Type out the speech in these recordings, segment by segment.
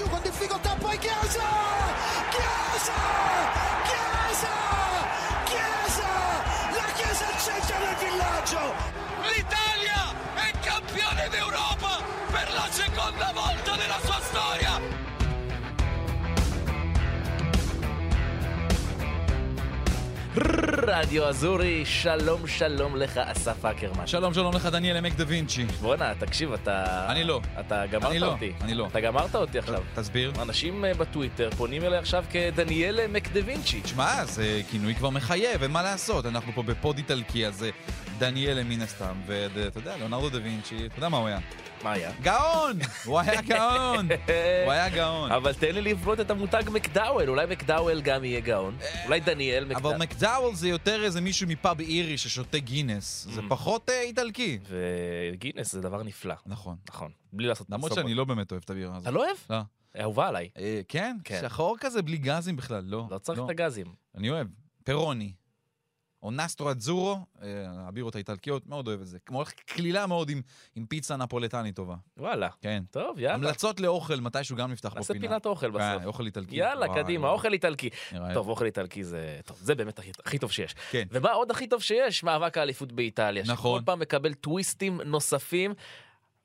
giù con difficoltà, poi Chiesa! Chiesa! Chiesa! Chiesa! La Chiesa al centro del villaggio! L'Italia è campione d'Europa per la seconda volta nella sua רדיו אזורי, שלום שלום לך, אסף אקרמן. שלום, שלום לך, דניאל עמק דה וינצ'י. בואנה, תקשיב, אתה... אני לא. אתה גמרת אני לא, אותי. אני לא. אתה גמרת אותי עכשיו. תסביר. אנשים אה, בטוויטר פונים אליי עכשיו כדניאל מקדווינצ'י. תשמע, זה כינוי כבר מחייב, אין מה לעשות. אנחנו פה בפוד איטלקי, אז זה דניאל מן הסתם, ואתה יודע, ליאונרדו דה וינצ'י, אתה יודע מה הוא היה? מה היה? גאון! הוא היה גאון! הוא היה גאון. אבל תן לי לבנות את המותג מקדאוול, אולי מקדאוול גם יהיה גאון. אולי דניאל מקדאוול. אבל מקדאוול זה יותר איזה מישהו מפאב אירי ששותה גינס. זה Mm. פחות אה, איטלקי. וגינס זה דבר נפלא. נכון. נכון. בלי לעשות... למרות. שאני לא באמת אוהב את הבירה הזאת. אתה לא אוהב? לא. אהובה עליי. אה, כן? כן. שחור כזה בלי גזים בכלל, לא. לא צריך את הגזים. אני אוהב. פרוני. או נסטרו אדזורו, אה, הבירות האיטלקיות, מאוד אוהב את זה. כמו קלילה מאוד עם, עם פיצה נפולטנית טובה. וואלה. כן. טוב, יאללה. המלצות לאוכל, מתישהו גם נפתח פה נעשה. פינת אוכל בסוף. כן, אוכל איטלקי. יאללה, וואי, קדימה, וואי. אוכל איטלקי. טוב, אוכל איטלקי זה... טוב, זה באמת הכי, הכי טוב שיש. כן. ומה עוד הכי טוב שיש? מאבק האליפות באיטליה. נכון. שכל פעם מקבל טוויסטים נוספים.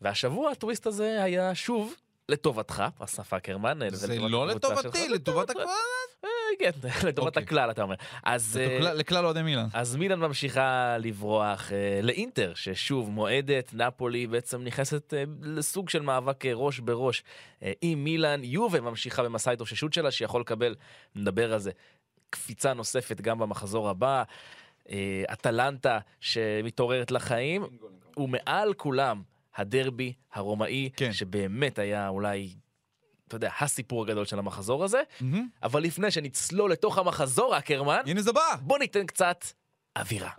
והשבוע הטוויסט הזה היה שוב לטובתך, אסף אקרמן. זה לא לטובתי, לטובת הכלל. אה, כן, לטובת אוקיי. הכלל, אתה אומר. אז... אה, לכלל- אוהדי מילאן. אז מילאן ממשיכה לברוח אה, לאינטר, ששוב מועדת, נפולי בעצם נכנסת אה, לסוג של מאבק אה, ראש בראש אה, עם מילאן. יובה ממשיכה במסע ההתאוששות שלה, שיכול לקבל, נדבר על זה, קפיצה נוספת גם במחזור הבא. אה, אטלנטה שמתעוררת לחיים, ומעל כולם הדרבי הרומאי, כן. שבאמת היה אולי, אתה יודע, הסיפור הגדול של המחזור הזה. מהמם. אבל לפני שנצלול לתוך המחזור, אקרמן, הנה זה בא! בוא ניתן קצת אווירה.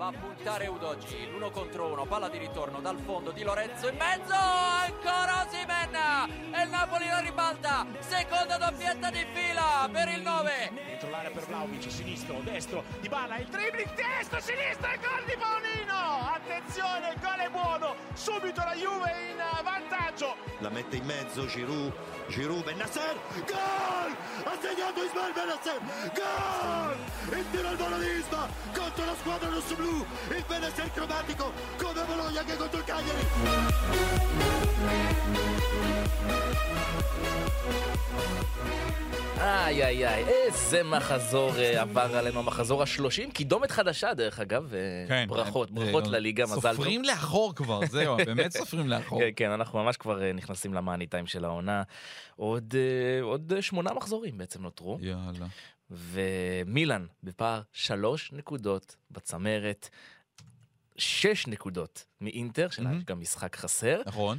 Va a puntare Udogi l'uno contro uno palla di ritorno dal fondo di Lorenzo in mezzo ancora Osimen e il Napoli la ribalta seconda doppietta di fila per il 9 dentro l'area per Vlaovic, sinistro, destro, Di Bala, il dribbling, destro, sinistro, il gol di Paolino! Attenzione, il gol è buono, subito la Juve in vantaggio. La mette in mezzo Giroud, Giroud, Bennasser, gol! Ha segnato Ismael Bennasser, gol! Il tiro al volo di Isma contro la squadra rosso-blu, il Bennasser cromatico come Bologna che contro il Cagliari. איי איי איי, איזה מחזור אה, עבר עלינו, המחזור השלושים, קידומת חדשה דרך אגב, אה, כן. ברכות, אה, ברכות אה, לליגה, מזל טוב. סופרים לאחור כבר, זהו, באמת סופרים לאחור. כן, כן, אנחנו ממש כבר אה, נכנסים למאני טיים של העונה. עוד אה, עוד שמונה מחזורים בעצם נותרו, יאללה. ומילאן בפער שלוש נקודות בצמרת, שש נקודות מאינטר, שלה מהמם. יש גם משחק חסר. נכון.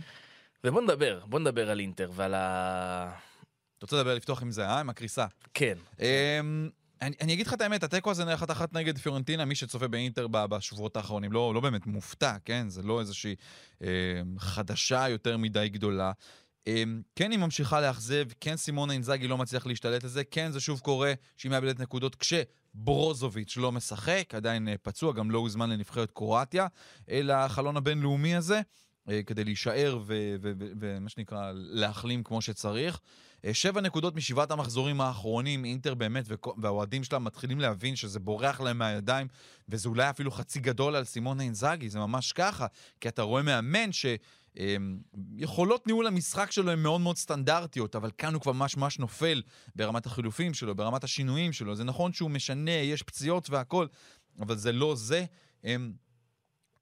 ובוא נדבר, בוא נדבר על אינטר ועל ה... אתה רוצה לדבר, לפתוח עם זה, אה? עם הקריסה. כן, אמ, אני, אני אגיד לך את האמת, התיקו הזה נערך אחת נגד פיורנטינה, מי שצופה באינטר בשבועות האחרונים לא, לא באמת מופתע, כן? זה לא איזושהי אמ, חדשה יותר מדי גדולה. אמ, כן, היא ממשיכה לאכזב, כן, סימונה אינזאגי לא מצליח להשתלט על זה, כן, זה שוב קורה שהיא מאבדת נקודות כשברוזוביץ' לא משחק, עדיין אה, פצוע, גם לא הוזמן לנבחרת קרואטיה, אלא החלון הבינלאומי הזה. אה, כדי להישאר ומה שנקרא להחלים כמו שצריך. אה, שבע נקודות משבעת המחזורים האחרונים, אינטר באמת, והאוהדים שלה מתחילים להבין שזה בורח להם מהידיים, וזה אולי אפילו חצי גדול על סימונה אינזאגי, זה ממש ככה, כי אתה רואה מאמן ש... אמ, ניהול המשחק שלו הן מאוד מאוד סטנדרטיות, אבל כאן הוא כבר ממש ממש נופל ברמת החילופים שלו, ברמת השינויים שלו. זה נכון שהוא משנה, יש פציעות והכל, אבל זה לא זה. אמ,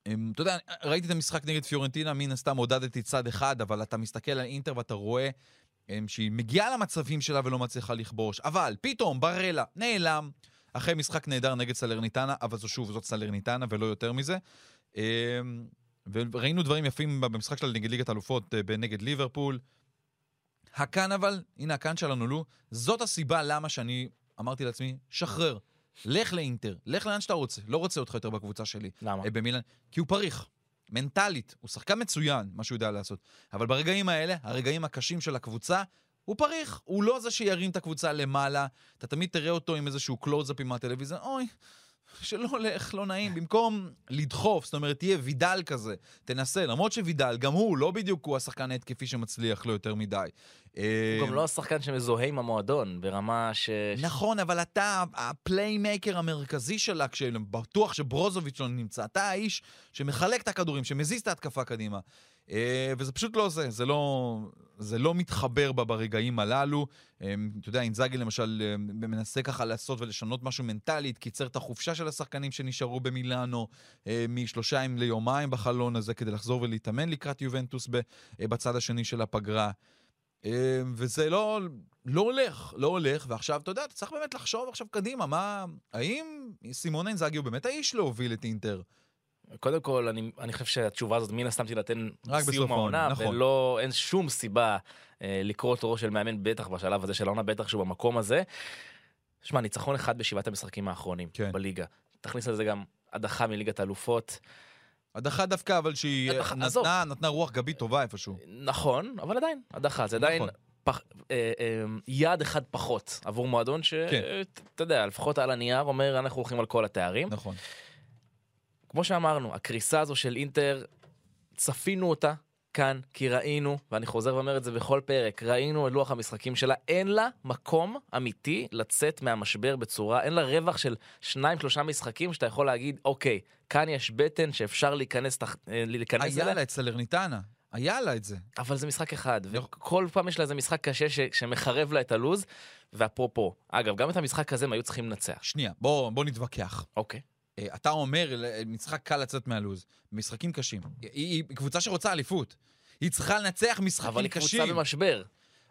אמ, אתה יודע, ראיתי את המשחק נגד פיורנטינה, מן הסתם עודדתי צד אחד, אבל אתה מסתכל על אינטר ואתה רואה שהיא מגיעה למצבים שלה ולא מצליחה לכבוש. אבל פתאום ברלה נעלם, אחרי משחק נהדר נגד סלרניטנה, אבל זו שוב, זאת סלרניטנה ולא יותר מזה. אמ, וראינו דברים יפים במשחק שלה נגד ליגת אלופות, אה, נגד ליברפול. הקאן אבל, הנה הקאן שלנו, לו, זאת הסיבה למה שאני אמרתי לעצמי, שחרר, לך לאינטר, לך לאן שאתה רוצה, לא רוצה אותך יותר בקבוצה שלי. למה? אה, במילאן, כי הוא פריך. מנטלית, הוא שחקן מצוין, מה שהוא יודע לעשות. אבל ברגעים האלה, הרגעים הקשים של הקבוצה, הוא פריך. הוא לא זה שירים את הקבוצה למעלה. אתה תמיד תראה אותו עם איזשהו קלוז-אפ עם הטלוויזיה, אוי, שלא הולך, לא נעים, במקום לדחוף, זאת אומרת, תהיה וידל כזה, תנסה, למרות שוידל, גם הוא, לא בדיוק הוא השחקן ההתקפי שמצליח לו יותר מדי. הוא גם לא השחקן שמזוהה עם המועדון, ברמה ש... נכון, אבל אתה ה playmaker המרכזי שלה, כשבטוח שברוזוביץ' לא נמצא. אתה האיש שמחלק את הכדורים, שמזיז את ההתקפה קדימה. אה, וזה פשוט לא זה, זה לא, זה לא מתחבר בה ברגעים הללו. אה, אתה יודע, אינזאגי למשל אה, מנסה ככה לעשות ולשנות משהו מנטלית, קיצר את החופשה של השחקנים שנשארו במילאנו משלושה ימים ליומיים בחלון הזה, כדי לחזור ולהתאמן לקראת יובנטוס בצד השני של הפגרה. וזה לא, לא הולך, לא הולך, ועכשיו, אתה יודע, אתה צריך באמת לחשוב עכשיו קדימה, מה, האם סימון אינזאגי הוא באמת האיש להוביל את אינטר? קודם כל, אני, אני חושב שהתשובה הזאת מן הסתם תינתן בסיום העונה, נכון. ולא, אין שום סיבה אה, לקרוא את ראש של מאמן, בטח בשלב הזה של העונה, בטח שהוא במקום הזה. שמע, ניצחון אחד בשבעת המשחקים האחרונים כן. בליגה. תכניס לזה גם הדחה מליגת האלופות. הדחה דווקא, אבל שהיא הדחה, עזוב. נתנה, נתנה רוח גבית טובה איפשהו. נכון, אבל עדיין, הדחה, זה עדיין נכון. פח, אה, אה, יעד אחד פחות עבור מועדון שאתה כן. יודע, לפחות על הנייר אומר, אנחנו הולכים על כל התארים. נכון. כמו שאמרנו, הקריסה הזו של אינטר, צפינו אותה כאן, כי ראינו, ואני חוזר ואומר את זה בכל פרק, ראינו את לוח המשחקים שלה, אין לה מקום אמיתי לצאת מהמשבר בצורה, אין לה רווח של שניים, שלושה משחקים שאתה יכול להגיד, אוקיי, כאן יש בטן שאפשר להיכנס, תח... אה, להיכנס היה אליה, לה את סלרניטנה, היה לה את זה. אבל זה משחק אחד, נכון. וכל פעם יש לה איזה משחק קשה ש... שמחרב לה את הלוז, ואפרופו, אגב, גם את המשחק הזה הם היו צריכים לנצח. שנייה, בוא, בוא נתווכח. אוקיי. אתה אומר, ל- משחק קל לצאת מהלוז, משחקים קשים. היא, היא קבוצה שרוצה אליפות. היא צריכה לנצח משחקים אבל היא קשים. קבוצה במשבר.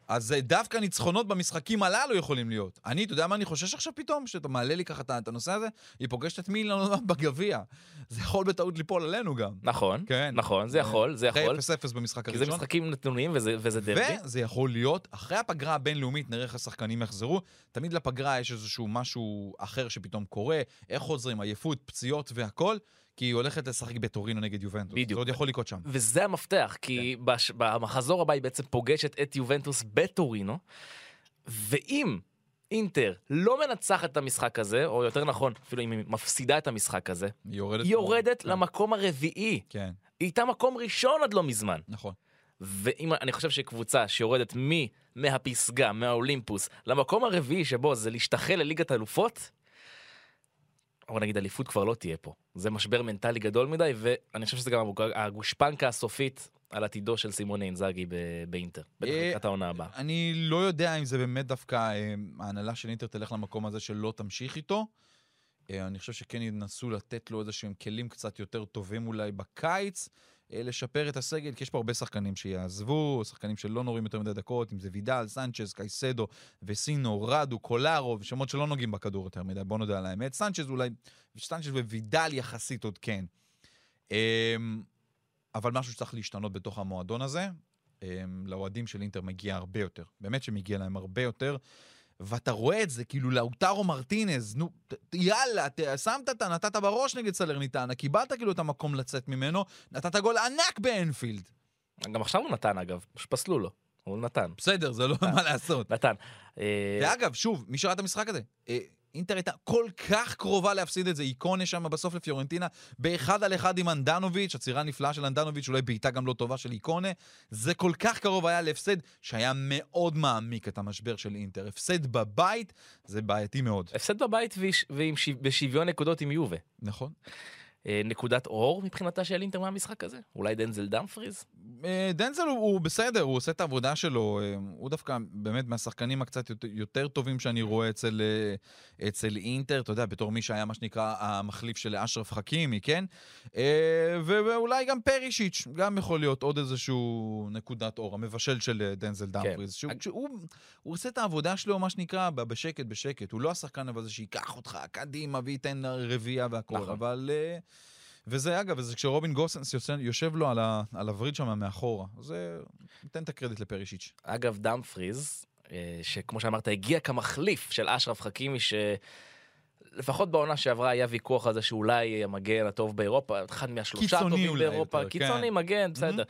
אז אה, דווקא ניצחונות במשחקים הללו יכולים להיות. אני, אתה יודע מה אני חושש עכשיו פתאום? שאתה מעלה לי ככה את הנושא הזה? היא פוגשת את מעט בגביע. זה יכול בטעות ליפול עלינו גם. נכון, כן. נכון, זה יכול, זה יכול. אחרי 0-0 במשחק כי זה הראשון. משחקים נתונים וזה, וזה דרבי. וזה יכול להיות, אחרי הפגרה הבינלאומית, נראה איך השחקנים יחזרו. תמיד לפגרה יש איזשהו משהו אחר שפתאום קורה, איך חוזרים, עייפות, פציעות והכל, כי היא הולכת לשחק בטורינו נגד יובנטוס. בדיוק. זה עוד יכול לקרות שם. וזה המפתח, כי כן. בש... במחזור הבא היא בעצם פוגשת את יובנטוס בטורינו, ואם אינטר לא מנצחת את המשחק הזה, או יותר נכון, אפילו אם היא מפסידה את המשחק הזה, היא יורדת. היא יורדת כן. למקום הרביעי. כן, היא הייתה מקום ראשון עד לא מזמן. נכון. ואם אני חושב שקבוצה שיורדת מ... מהפסגה, מהאולימפוס, למקום הרביעי שבו זה להשתחל לליגת אלופות, אבל נגיד אליפות כבר לא תהיה פה. זה משבר מנטלי גדול מדי, ואני חושב שזה גם הגושפנקה הסופית על עתידו של סימון אינזאגי באינטר. בטח אה, לקראת העונה הבאה. אני לא יודע אם זה באמת דווקא אה, ההנהלה של אינטר תלך למקום הזה שלא תמשיך איתו. אה, אני חושב שכן ינסו לתת לו איזה שהם כלים קצת יותר טובים אולי בקיץ, אה, לשפר את הסגל, כי יש פה הרבה שחקנים שיעזבו, שחקנים שלא נורים יותר מדי דקות, אם זה וידל, סנצ'ז, קייסדו, וסינו, רדו, קולארו, שמות שלא נוגעים בכדור יותר מדי, בוא נודה על האמת. סנצ'ז אולי, סנצ'ז ווידל יחסית עוד כן. אה, אבל משהו שצריך להשתנות בתוך המועדון הזה. אמ, לאוהדים של אינטר מגיע הרבה יותר. באמת שמגיע להם הרבה יותר. ואתה רואה את זה, כאילו לאוטרו מרטינז, נו, יאללה, ת- שמת, את ה- נתת בראש נגד סלרניטנה, קיבלת כאילו את המקום לצאת ממנו, נתת גול ענק באנפילד. גם עכשיו הוא נתן אגב, פסלו לו. הוא נתן, בסדר, זה לא מה לעשות. נתן. אה, ואגב, שוב, מי שראה את המשחק הזה, אה, אינטר הייתה כל כך קרובה להפסיד את זה, איקונה שם בסוף לפיורנטינה, באחד על אחד עם אנדנוביץ', עצירה נפלאה של אנדנוביץ', אולי בעיטה גם לא טובה של איקונה, זה כל כך קרוב היה להפסד, שהיה מאוד מעמיק את המשבר של אינטר. הפסד בבית, זה בעייתי מאוד. הפסד בבית ויש- ועם בשוויון נקודות עם יובה. נכון. אה, נקודת אור מבחינתה של אינטר מהמשחק הזה? אולי דנזל דמפריז? אה, דנזל הוא, הוא בסדר, הוא עושה את העבודה שלו, אה, הוא דווקא באמת מהשחקנים הקצת יותר, טובים שאני רואה אצל, אצל אינטר, אתה יודע, בתור מי שהיה מה שנקרא המחליף של אשרף חכימי, כן? ואולי גם פרישיץ', גם יכול להיות עוד איזשהו נקודת אור, המבשל של דנזל דמפריז. שהוא, שהוא הוא עושה את העבודה שלו, מה שנקרא, בשקט בשקט. הוא לא השחקן אבל זה שייקח אותך קדימה וייתן רביעייה והכל, נכון. אבל... וזה אגב, וזה כשרובין גוסנס יושב, יושב לו על, ה, על הווריד שם מאחורה. זה, ניתן את הקרדיט לפרישיץ'. אגב, דמפריז, אה, שכמו שאמרת, הגיע כמחליף של אשרף חכימי, שלפחות בעונה שעברה היה ויכוח על זה שאולי המגן הטוב באירופה, אחד מהשלושה הטובים באירופה, יותר, קיצוני כן. מגן, בסדר.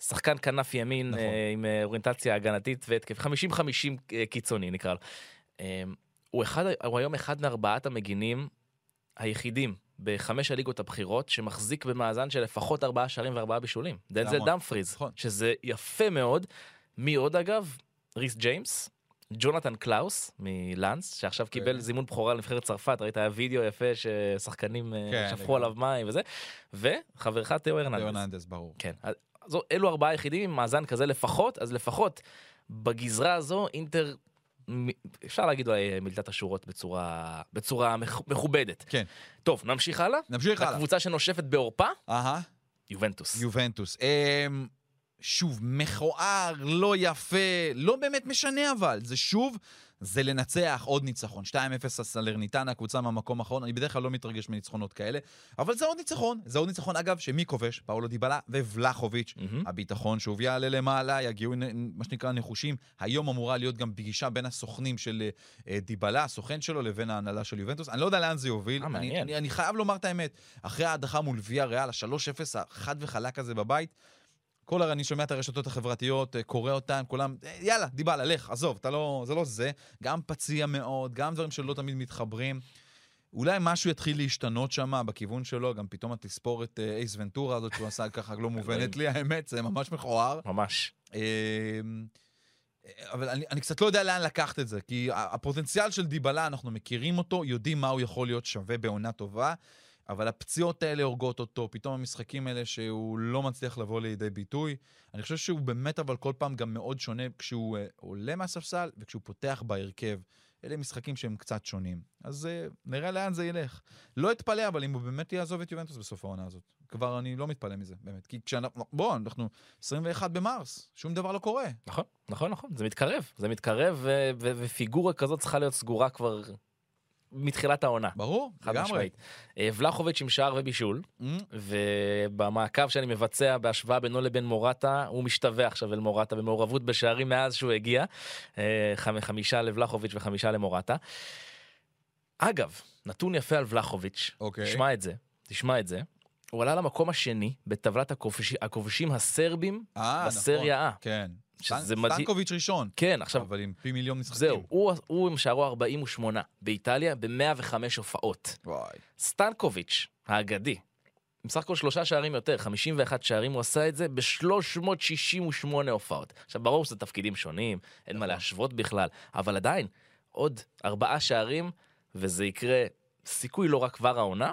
שחקן כנף ימין נכון. אה, עם אה, אוריינטציה הגנתית והתקף, 50-50 אה, קיצוני נקרא לו. הוא, אחד, הוא היום אחד מארבעת המגינים היחידים בחמש הליגות הבכירות שמחזיק במאזן של לפחות ארבעה שערים וארבעה בישולים. דנזל. דמפריס, נכון. שזה יפה מאוד. מי עוד אגב? ריס ג'יימס. ג'ונתן קלאוס מלאנס, שעכשיו קיבל זימון בכורה לנבחרת צרפת, ראית היה וידאו יפה ששחקנים אה, כן, שפכו לגמרי. עליו מים וזה, וחברך תיאו הרננדס. ליאוננדס, ברור. כן, אז אלו ארבעה יחידים עם מאזן כזה לפחות, אז לפחות בגזרה הזו אינטר, אפשר להגיד אולי מילת השורות בצורה, בצורה מכ- מכובדת. כן. טוב, נמשיך הלאה. נמשיך הלאה. הקבוצה שנושפת בעורפה, אהה. יובנטוס. יובנטוס. אמ, שוב, מכוער, לא יפה, לא באמת משנה אבל. זה שוב, זה לנצח עוד ניצחון. 2-0 הסלרניטנה, קבוצה מהמקום האחרון. אני בדרך כלל לא מתרגש מניצחונות כאלה, אבל זה עוד ניצחון. זה עוד ניצחון, אגב, שמי כובש? פאולו דיבלה ובלחוביץ'. מהמם. הביטחון שוב יעלה למעלה, יגיעו נ- מה שנקרא נחושים. היום אמורה להיות גם פגישה בין הסוכנים של אה, דיבלה, הסוכן שלו, לבין ההנהלה של יובנטוס. אני לא יודע לאן זה יוביל. אה, אני. אני, אני חייב לומר את האמת. אחרי ההדחה מול ויה ריאל, ה-3-0 החד וחלק הזה בבית, כל הר... אני שומע את הרשתות החברתיות, אה, קורא אותן, כולם, אה, יאללה, דיבלה, לך, עזוב, אתה לא, זה לא זה. גם פציע מאוד, גם דברים שלא תמיד מתחברים. אולי משהו יתחיל להשתנות שם בכיוון שלו, גם פתאום התספורת אה, אייס ונטורה הזאת שהוא עשה ככה לא מובנת לי, האמת, זה ממש מכוער. ממש. אמ, אבל אני, אני קצת לא יודע לאן לקחת את זה, כי הפוטנציאל של דיבלה, אנחנו מכירים אותו, יודעים מה הוא יכול להיות שווה בעונה טובה, אבל הפציעות האלה הורגות אותו, פתאום המשחקים האלה שהוא לא מצליח לבוא לידי ביטוי. אני חושב שהוא באמת אבל כל פעם גם מאוד שונה כשהוא uh, עולה מהספסל וכשהוא פותח בהרכב. אלה משחקים שהם קצת שונים. אז uh, נראה לאן זה ילך. לא אתפלא, אבל אם הוא באמת יעזוב את יובנטוס בסוף העונה הזאת. כבר אני לא מתפלא מזה, באמת. כי כשאנחנו, בוא, אנחנו 21 במרס, שום דבר לא קורה. נכון, נכון, נכון. זה מתקרב. זה מתקרב, ו- ו- ופיגורה כזאת צריכה להיות סגורה כבר מתחילת העונה. ברור, לגמרי. אה, ולחוביץ' עם שער ובישול, Mm, ובמעקב שאני מבצע בהשוואה בינו לבין מורטה, הוא משתווה עכשיו אל מורטה במעורבות בשערים מאז שהוא הגיע. אה, חמ- חמישה לבלחוביץ' וחמישה למורטה. אגב, נתון יפה על ולחוביץ', אוקיי. תשמע את זה, תשמע את זה. הוא עלה למקום השני בטבלת הכובש- הכובשים הסרבים אה, בסריה A. כן. שזה מדהים. סטנקוביץ' ראשון. כן, עכשיו, אבל עם פי מיליון משחקים. זהו, הוא, הוא עם שערו 48 באיטליה ב-105 הופעות. וואי. סטנקוביץ', האגדי, עם סך הכל שלושה שערים יותר, 51 שערים, הוא עשה את זה ב-368 הופעות. עכשיו, ברור שזה תפקידים שונים, אין מה להשוות בכלל, אבל עדיין, עוד ארבעה שערים, וזה יקרה, סיכוי לא רק כבר העונה.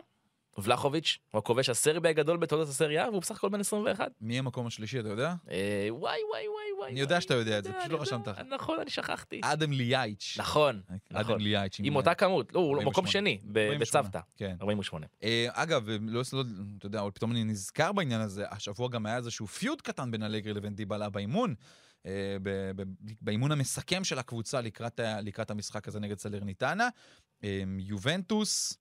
ולחוביץ' הוא הכובש הסרבי הגדול בתולדות הסריה, והוא בסך הכל בן 21. מי המקום השלישי, אתה יודע? אה, וואי וואי וואי וואי. אני יודע שאתה יודע את זה, פשוט לא רשמת. נכון, אני שכחתי. אדם ליאייץ'. נכון, אדם נכון. ליאייץ'. עם אותה כמות, לא, הוא 48. מקום שני, ב- 48. בצוותא. כן. 48. אה, אגב, לא, לא, אתה יודע, אבל פתאום אני נזכר בעניין הזה, השבוע גם היה איזשהו פיוט קטן בין אלגרי לבין דיבלה באימון. אה, באימון המסכם של הקבוצה לקראת, המשחק הזה נגד סלרניטנה. אה, יובנטוס, אה,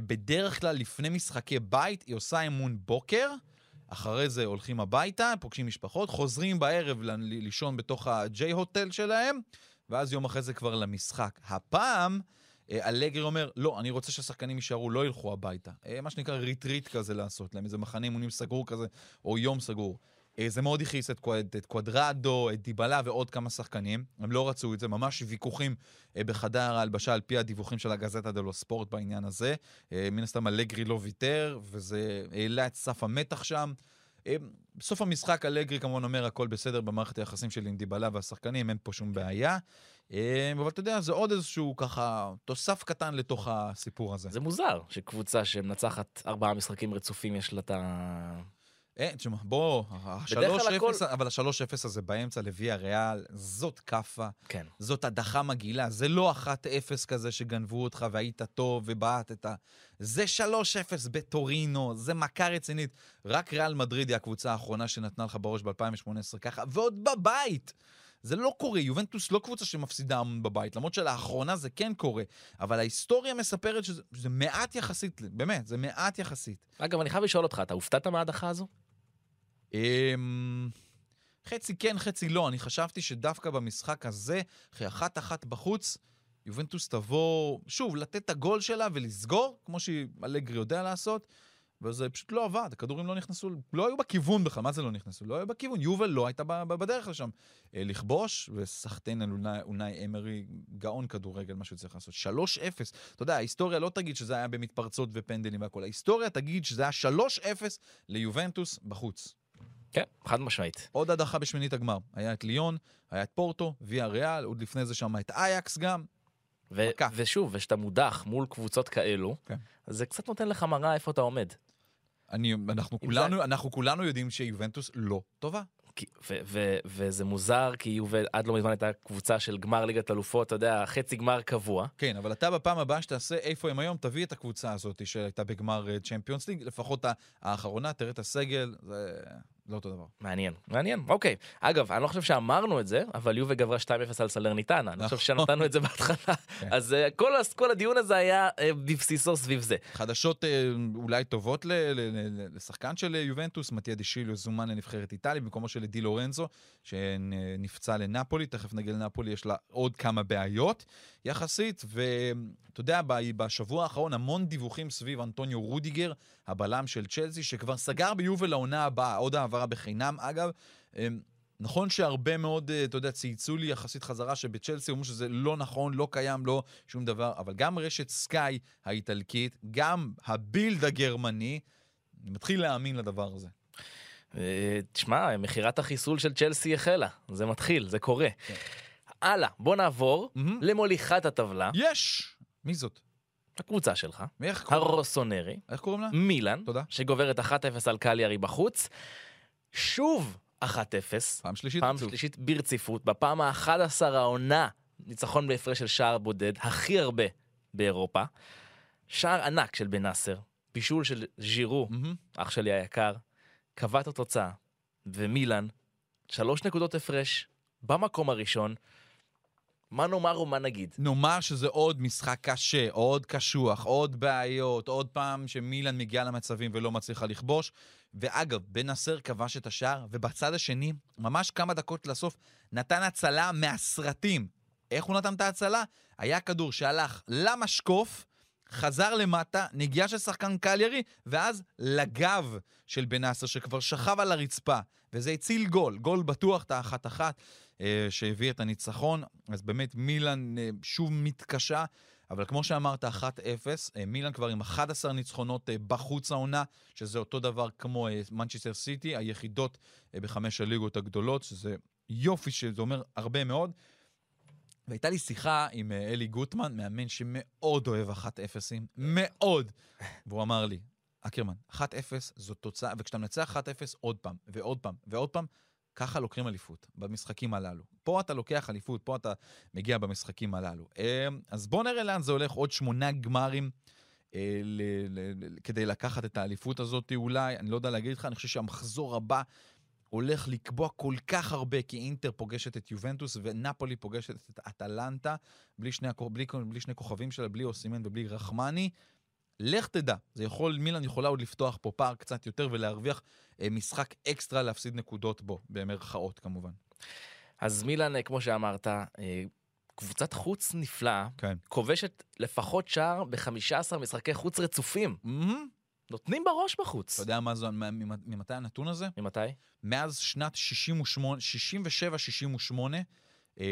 בדרך כלל לפני משחקי בית, היא עושה אימון בוקר, אחרי זה הולכים הביתה, פוגשים משפחות, חוזרים בערב ל- לישון בתוך הג'יי הוטל שלהם, ואז יום אחרי זה כבר למשחק. הפעם... אה, אלגרי אומר, לא, אני רוצה שהשחקנים יישארו, לא ילכו הביתה. אה, מה שנקרא retreat כזה לעשות להם, איזה מחנה אימונים סגור כזה, או יום סגור. אה, זה מאוד הכעיס את, קווד- את קוודרדו, את דיבלה ועוד כמה שחקנים. הם לא רצו את זה, ממש ויכוחים אה, בחדר ההלבשה על פי הדיווחים של הגזטה דלו ספורט בעניין הזה. אה, מן הסתם אלגרי לא ויתר, וזה העלה את סף המתח שם. בסוף המשחק אלגרי כמובן אומר הכל בסדר במערכת היחסים שלי עם דיבלה והשחקנים, אין פה שום בעיה. אבל אתה יודע, זה עוד איזשהו ככה תוסף קטן לתוך הסיפור הזה. זה מוזר שקבוצה שמנצחת ארבעה משחקים רצופים יש לה את ה... אין, תשמע, בוא, בדרך כלל הכל- ה-3-0, אבל ה-3-0 הזה באמצע לוויה ריאל, זאת כאפה, כן. זאת הדחה מגעילה, זה לא 1-0 כזה שגנבו אותך והיית טוב ובעטת. זה 3-0 בטורינו, זה מכה רצינית. רק ריאל מדריד היא הקבוצה האחרונה שנתנה לך בראש ב-2018 ככה, ועוד בבית. זה לא קורה, יובנטוס לא קבוצה שמפסידה המון בבית, למרות שלאחרונה זה כן קורה, אבל ההיסטוריה מספרת שזה שזה מעט יחסית, באמת, זה מעט יחסית. אגב, אני חייב לשאול אותך, אתה הופתעת מההדחה הזו? אמ, חצי כן, חצי לא. אני חשבתי שדווקא במשחק הזה, אחרי אחת-אחת בחוץ, יובנטוס תבוא, שוב, לתת את הגול שלה ולסגור, כמו שאלגרי יודע לעשות, וזה פשוט לא עבד, הכדורים לא נכנסו, לא היו בכיוון בכלל, מה זה לא נכנסו? לא היו בכיוון, יובל לא הייתה בדרך לשם. אה, לכבוש, וסחטיין על אונאי- אונאי אמרי, גאון כדורגל, מה שהוא צריך לעשות. 3-0. אתה יודע, ההיסטוריה לא תגיד שזה היה במתפרצות ופנדלים והכל, ההיסטוריה תגיד שזה היה 3-0 ליובנטוס בחוץ. כן, חד משמעית. עוד הדחה בשמינית הגמר. היה את ליון, היה את פורטו, ויה ריאל, עוד לפני זה שם את אייקס גם. ו- מכה. ושוב, וכשאתה מודח מול קבוצות כאלו, כן. זה קצת נותן לך מראה איפה אתה עומד. אני, אנחנו, כולנו, אנחנו כולנו יודעים שיובנטוס לא טובה. כי- ו- ו- וזה מוזר, כי יובל עד לא מזמן הייתה קבוצה של גמר ליגת אלופות, אתה יודע, חצי גמר קבוע. כן, אבל אתה בפעם הבאה שתעשה איפה הם היום, תביא את הקבוצה הזאת שהייתה בגמר צ'מפיונס ליג, לפחות האחרונה, תראה את הסגל, זה לא אותו דבר. מעניין, מעניין, אוקיי. אגב, אני לא חושב שאמרנו את זה, אבל יובה גברה 2-0 על סלרניטנה, אני חושב נכון. שנתנו את זה בהתחלה. כן. אז אה, כל הדיון הזה היה אה, בבסיסו סביב זה. חדשות אה, אולי טובות לשחקן של יובנטוס, מתיה דישיליו זומן לנבחרת איטליה במקומו של די לורנזו, שנפצע לנפולי, תכף נגיע לנפולי, יש לה עוד כמה בעיות יחסית, ואתה יודע, בשבוע האחרון המון דיווחים סביב אנטוניו רודיגר, הבלם של צ'לסי, שכבר סגר ביובל לעונה הבאה, עוד העברה בחינם. אגב, אה, נכון שהרבה מאוד, אה, אתה יודע, צייצו לי יחסית חזרה שבצ'לסי אמרו שזה לא נכון, לא קיים, לא שום דבר, אבל גם רשת סקאי האיטלקית, גם הבילד הגרמני, אני מתחיל להאמין לדבר הזה. אה, תשמע, מכירת החיסול של צ'לסי החלה, זה מתחיל, זה קורה. כן. הלאה, בוא נעבור. למוליכת הטבלה, יש! מי זאת? הקבוצה שלך? הרוסונרי, איך קוראים לה? מילאן, תודה. שגוברת 1-0 על קליארי בחוץ, שוב 1-0, פעם שלישית. פעם עצוב. שלישית ברציפות, בפעם ה-11 העונה, ניצחון בהפרש של שער בודד, הכי הרבה באירופה. שער ענק של בן נאסר, בישול של ז'ירו, מהמם. אח שלי היקר, קבע את התוצאה, ומילאן, שלוש נקודות הפרש, במקום הראשון. מה נאמר ומה נגיד? נאמר שזה עוד משחק קשה, עוד קשוח, עוד בעיות, עוד פעם שמילן מגיעה למצבים ולא מצליחה לכבוש. ואגב, בן נאסר כבש את השער, ובצד השני, ממש כמה דקות לסוף, נתן הצלה מהסרטים. איך הוא נתן את ההצלה? היה כדור שהלך למשקוף, חזר למטה, נגיעה של שחקן קליירי, ואז לגב של בן נאסר, שכבר שכב על הרצפה. וזה הציל גול, גול בטוח, את האחת-אחת, אה, שהביא את הניצחון. אז באמת מילאן אה, שוב מתקשה, אבל כמו שאמרת, 1-0, אה, מילאן כבר עם 11 ניצחונות אה, בחוץ העונה, שזה אותו דבר כמו אה, מנצ'סטר סיטי, היחידות בחמש הליגות הגדולות, שזה יופי, שזה אומר הרבה מאוד. והייתה לי שיחה עם אלי גוטמן, מאמן שמאוד אוהב 1-0, מאוד. והוא אמר לי, אקרמן, 1-0 זו תוצאה, וכשאתה מנצח 1-0 עוד פעם, ועוד פעם, ועוד פעם, ככה לוקחים אליפות במשחקים הללו. פה אתה לוקח אליפות, פה אתה מגיע במשחקים הללו. אה, אז בואו נראה לאן זה הולך, עוד שמונה גמרים אה, ל- ל- ל- כדי לקחת את האליפות הזאת אולי, אני לא יודע להגיד לך, אני חושב שהמחזור הבא הולך לקבוע כל כך הרבה, כי אינטר פוגשת את יובנטוס ונפולי פוגשת את אטלנטה, בלי שני, בלי, בלי שני כוכבים שלה, בלי אוסימן ובלי רחמני. לך תדע, זה יכול, מילאן יכולה עוד לפתוח פה פער קצת יותר ולהרוויח אה, משחק אקסטרה להפסיד נקודות בו, במרכאות כמובן. אז מילאן, אה, כמו שאמרת, אה, קבוצת חוץ נפלאה, כן. כובשת לפחות שער ב-15 משחקי חוץ רצופים. מהמם. נותנים בראש בחוץ. אתה יודע מה זה, ממ- ממתי הנתון הזה? ממתי? מאז שנת 68, 67-68, אה,